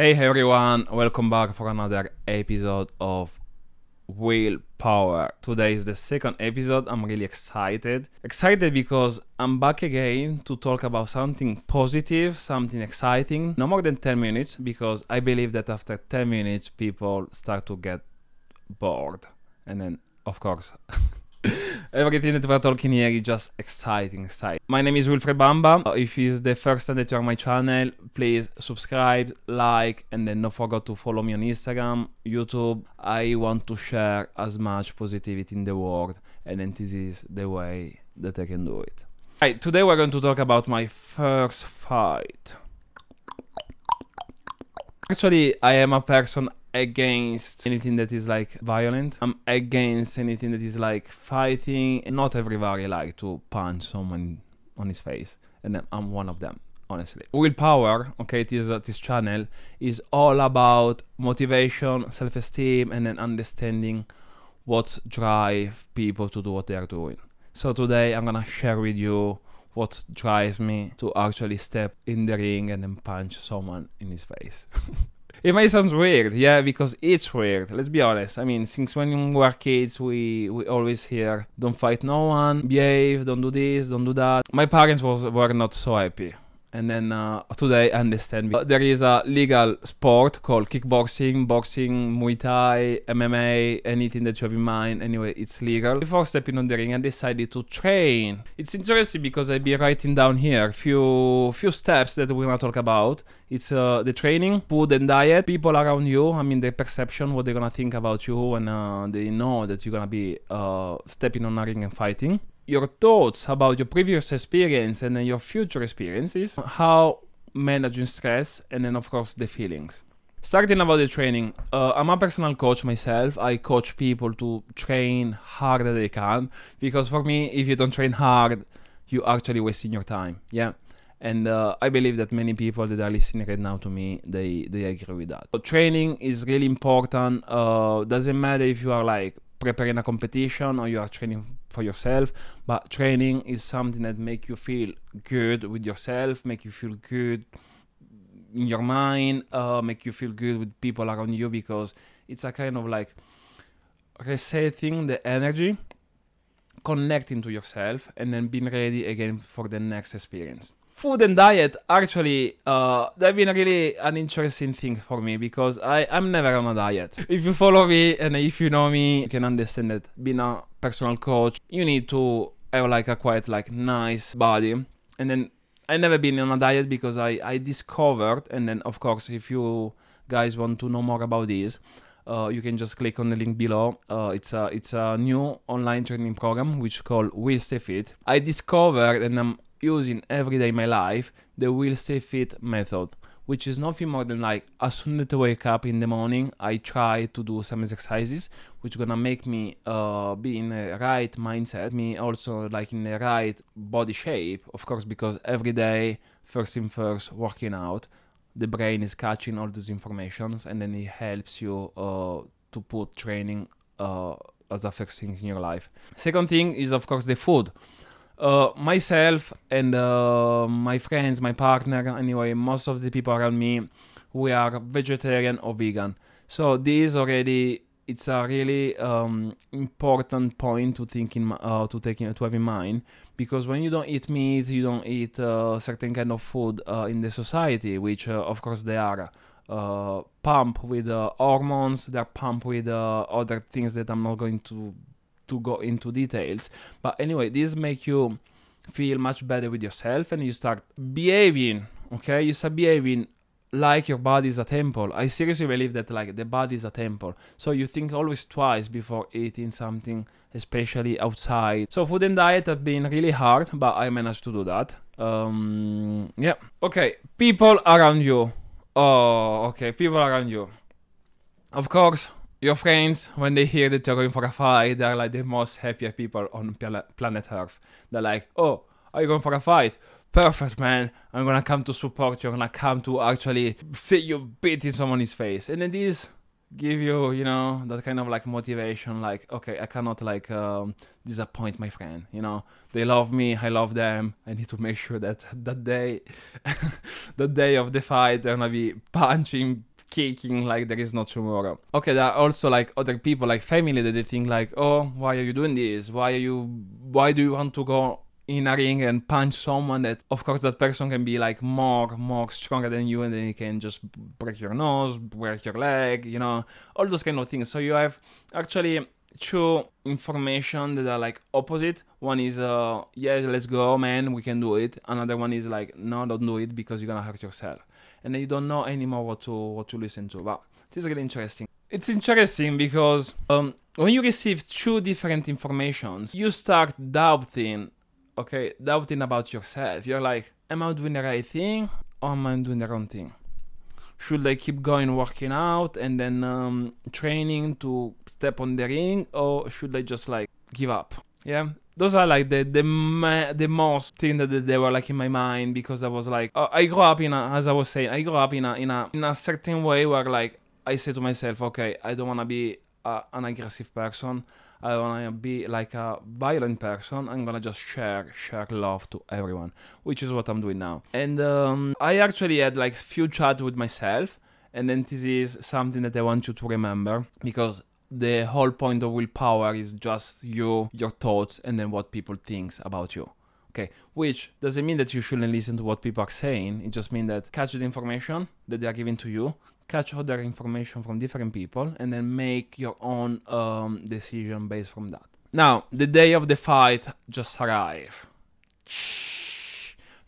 Hey everyone, welcome back for another episode of Willpower. Today is the second episode. I'm really excited. Excited because I'm back again to talk about something positive, something exciting. No more than 10 minutes because I believe that after 10 minutes people start to get bored. And then, of course, Everything that we're talking here is just exciting, exciting. My name is Wilfried Bamba. If it's the first time that you're on my channel, please subscribe, like, and then don't forget to follow me on Instagram, YouTube. I want to share as much positivity in the world, and then this is the way that I can do it. Right, today we're going to talk about my first fight. Actually, I am a person against anything that is like violent. I'm against anything that is like fighting. Not everybody like to punch someone on his face, and I'm one of them. Honestly, willpower. Okay, it is uh, this channel is all about motivation, self-esteem, and then understanding what drive people to do what they are doing. So today I'm gonna share with you what drives me to actually step in the ring and then punch someone in his face. It might sound weird, yeah, because it's weird. Let's be honest. I mean, since when we were kids, we we always hear, "Don't fight no one, behave, don't do this, don't do that." My parents was were not so happy and then uh, today I understand uh, there is a legal sport called kickboxing, boxing, Muay Thai, MMA, anything that you have in mind. Anyway, it's legal. Before stepping on the ring, I decided to train. It's interesting because I've been writing down here few few steps that we're gonna talk about. It's uh, the training, food and diet, people around you. I mean, the perception, what they're gonna think about you when uh, they know that you're gonna be uh, stepping on a ring and fighting your thoughts about your previous experience and then your future experiences, how managing stress, and then of course the feelings. Starting about the training, uh, I'm a personal coach myself. I coach people to train hard as they can because for me, if you don't train hard, you're actually wasting your time. Yeah, and uh, I believe that many people that are listening right now to me, they they agree with that. But training is really important. Uh, doesn't matter if you are like preparing a competition or you are training for yourself but training is something that make you feel good with yourself make you feel good in your mind uh, make you feel good with people around you because it's a kind of like resetting the energy connecting to yourself and then being ready again for the next experience food and diet actually uh, they've been really an interesting thing for me because I, I'm never on a diet. If you follow me and if you know me, you can understand that being a personal coach, you need to have like a quite like nice body. And then I never been on a diet because I, I discovered and then of course if you guys want to know more about this, uh, you can just click on the link below. Uh, it's a it's a new online training program which called Will Stay Fit. I discovered and I'm using every day in my life the will stay fit method which is nothing more than like as soon as I wake up in the morning, I try to do some exercises, which gonna make me uh, be in the right mindset, me also like in the right body shape, of course, because every day, first thing first, working out, the brain is catching all these informations, and then it helps you uh, to put training uh, as a first thing in your life. Second thing is of course the food uh, myself and uh, my friends, my partner, anyway, most of the people around me, we are vegetarian or vegan. So this already it's a really um, important point to think in, uh, to take in, to have in mind because when you don't eat meat, you don't eat uh, certain kind of food uh, in the society, which of course they are pumped with hormones, they're pumped with other things that I'm not going to to go into details. But anyway, this make you feel much better with yourself and you start behaving, okay? You start behaving like your body is a temple. I seriously believe that like the body is a temple. So you think always twice before eating something, especially outside. So food and diet have been really hard, but I managed to do that. Um yeah. Okay, people around you. Oh, okay, people around you. Of course, your friends, when they hear that you're going for a fight, they're like the most happier people on planet Earth. They're like, oh, are you going for a fight? Perfect, man. I'm gonna come to support you. I'm gonna come to actually see you beating someone's face. And then these give you, you know, that kind of like motivation. Like, okay, I cannot like um, disappoint my friend. You know, they love me. I love them. I need to make sure that that day, the day of the fight, they're gonna be punching kicking like there is no tomorrow. Okay, there are also like other people, like family, that they think like, oh, why are you doing this? Why are you? Why do you want to go in a ring and punch someone that of course that person can be like more more stronger than you and then he can just break your nose break your leg you know all those kind of things so you have actually two information that are like opposite one is uh yeah let's go man we can do it another one is like no don't do it because you're gonna hurt yourself and then you don't know anymore what to what to listen to but this is really interesting it's interesting because um, when you receive two different informations you start doubting okay, doubting about yourself. You're like, am I doing the right thing or am I doing the wrong thing? Should I keep going working out and then um, training to step on the ring, or should I just like give up? Yeah, those are like the the ma- the most thing that they were like in my mind because I was like, uh, I grew up in a, as I was saying, I grew up in a in a in a certain way where like I say to myself, okay, I don't want to be uh, an aggressive person. I wanna be like a violent person. I'm gonna just share share love to everyone, which is what I'm doing now. And um, I actually had like few chat with myself, and then this is something that I want you to remember because the whole point of willpower is just you, your thoughts, and then what people thinks about you. Okay, which doesn't mean that you shouldn't listen to what people are saying. It just means that catch the information that they are giving to you, catch other information from different people and then make your own um, decision based from that. Now, the day of the fight just arrived.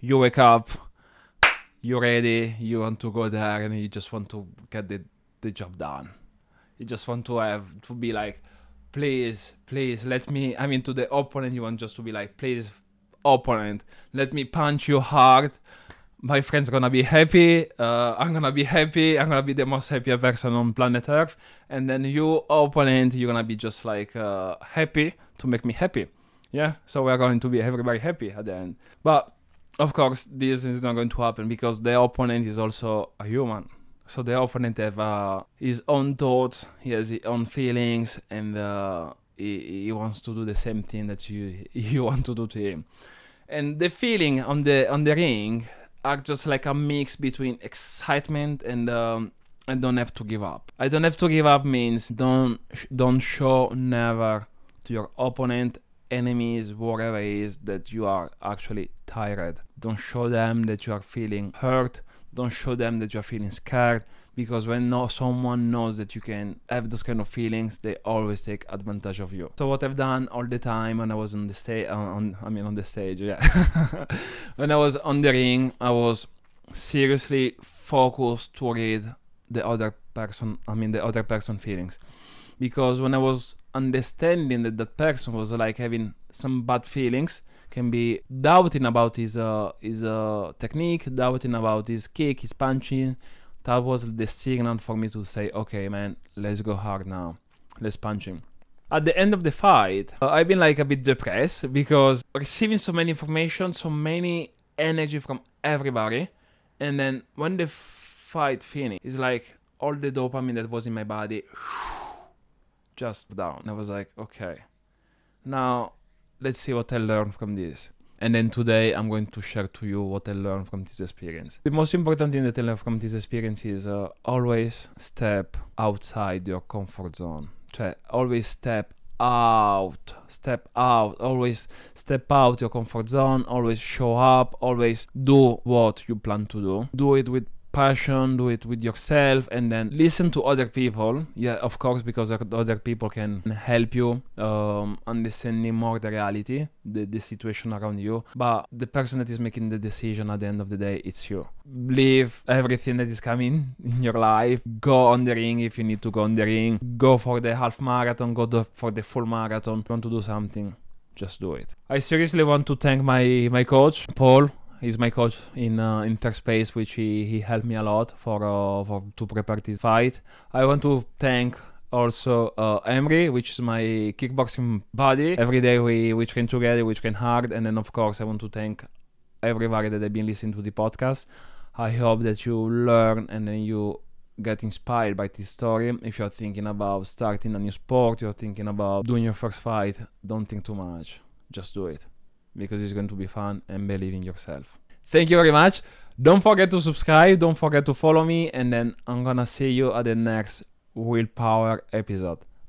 You wake up, you're ready, you want to go there, and you just want to get the, the job done. You just want to have to be like, please, please let me. I mean, to the opponent, you want just to be like, please, opponent, let me punch you hard my friend's gonna be happy. Uh, I'm gonna be happy. I'm gonna be the most happier person on planet Earth. And then you, opponent, you're gonna be just like uh, happy to make me happy. Yeah. So we're going to be everybody happy at the end. But of course, this is not going to happen because the opponent is also a human. So the opponent have uh, his own thoughts, he has his own feelings, and uh, he, he wants to do the same thing that you you want to do to him. And the feeling on the on the ring are just like a mix between excitement and um, I don't have to give up. I don't have to give up means don't don't show never to your opponent, enemies, whatever it is that you are actually tired. Don't show them that you are feeling hurt. Don't show them that you are feeling scared because when no someone knows that you can have those kind of feelings they always take advantage of you. So what i've done all the time when i was on the stage uh, on, i mean on the stage yeah. When i was on the ring i was seriously focused to read the other person i mean the other person feelings. Because when i was understanding that that person was like having some bad feelings can be doubting about his uh, his uh, technique doubting about his kick his punching that was the signal for me to say, okay, man, let's go hard now. Let's punch him. At the end of the fight, uh, I've been like a bit depressed because receiving so many information, so many energy from everybody, and then when the fight finished, it's like all the dopamine that was in my body just down. I was like, okay, now let's see what I learned from this. And then today I'm going to share to you what I learned from this experience. The most important thing that I learned from this experience is uh, always step outside your comfort zone. Cioè, always step out, step out, always step out your comfort zone, always show up, always do what you plan to do. Do it with passion, do it with yourself, and then listen to other people. Yeah, of course, because other people can help you um, understanding more the reality, the, the situation around you. But the person that is making the decision at the end of the day, it's you. Leave everything that is coming in your life. Go on the ring if you need to go on the ring. Go for the half marathon. Go for the full marathon. You want to do something? Just do it. I seriously want to thank my my coach Paul He's my coach in uh, in third space, which he, he helped me a lot for uh, for to prepare this fight. I want to thank also uh, Emery, which is my kickboxing buddy. Every day we, we train together, we train hard, and then of course I want to thank everybody that have been listening to the podcast. I hope that you learn and then you get inspired by this story. If you're thinking about starting a new sport, you're thinking about doing your first fight, don't think too much. Just do it because it's going to be fun and believe in yourself. Thank you very much. Don't forget to subscribe, don't forget to follow me, and then I'm gonna see you at the next Willpower episode.